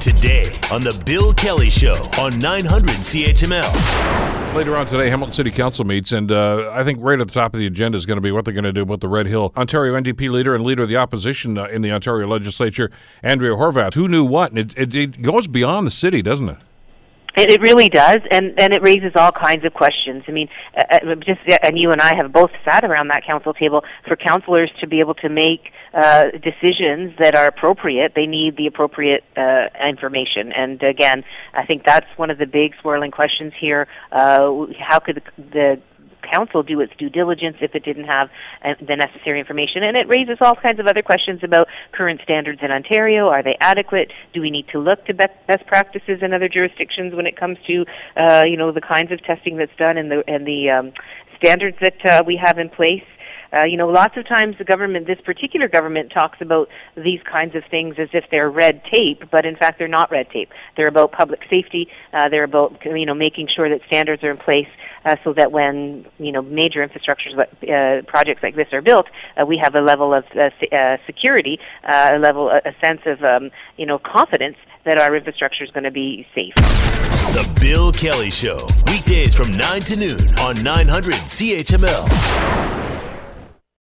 today on The Bill Kelly Show on 900 CHML. Later on today, Hamilton City Council meets, and uh, I think right at the top of the agenda is going to be what they're going to do about the Red Hill Ontario NDP leader and leader of the opposition uh, in the Ontario legislature, Andrea Horwath. Who knew what? And it, it, it goes beyond the city, doesn't it? It, it really does, and and it raises all kinds of questions. I mean, uh, uh just and you and I have both sat around that council table. For councillors to be able to make uh, decisions that are appropriate, they need the appropriate uh, information. And again, I think that's one of the big swirling questions here. Uh, how could the, the council do its due diligence if it didn't have uh, the necessary information. And it raises all kinds of other questions about current standards in Ontario. Are they adequate? Do we need to look to best practices in other jurisdictions when it comes to, uh, you know, the kinds of testing that's done and the and the um, standards that uh, we have in place? Uh, you know, lots of times the government, this particular government, talks about these kinds of things as if they're red tape, but in fact they're not red tape. They're about public safety. Uh, they're about you know making sure that standards are in place uh, so that when you know major infrastructures uh, projects like this are built, uh, we have a level of uh, uh, security, uh, a level, a sense of um, you know confidence that our infrastructure is going to be safe. The Bill Kelly Show, weekdays from 9 to noon on 900 CHML.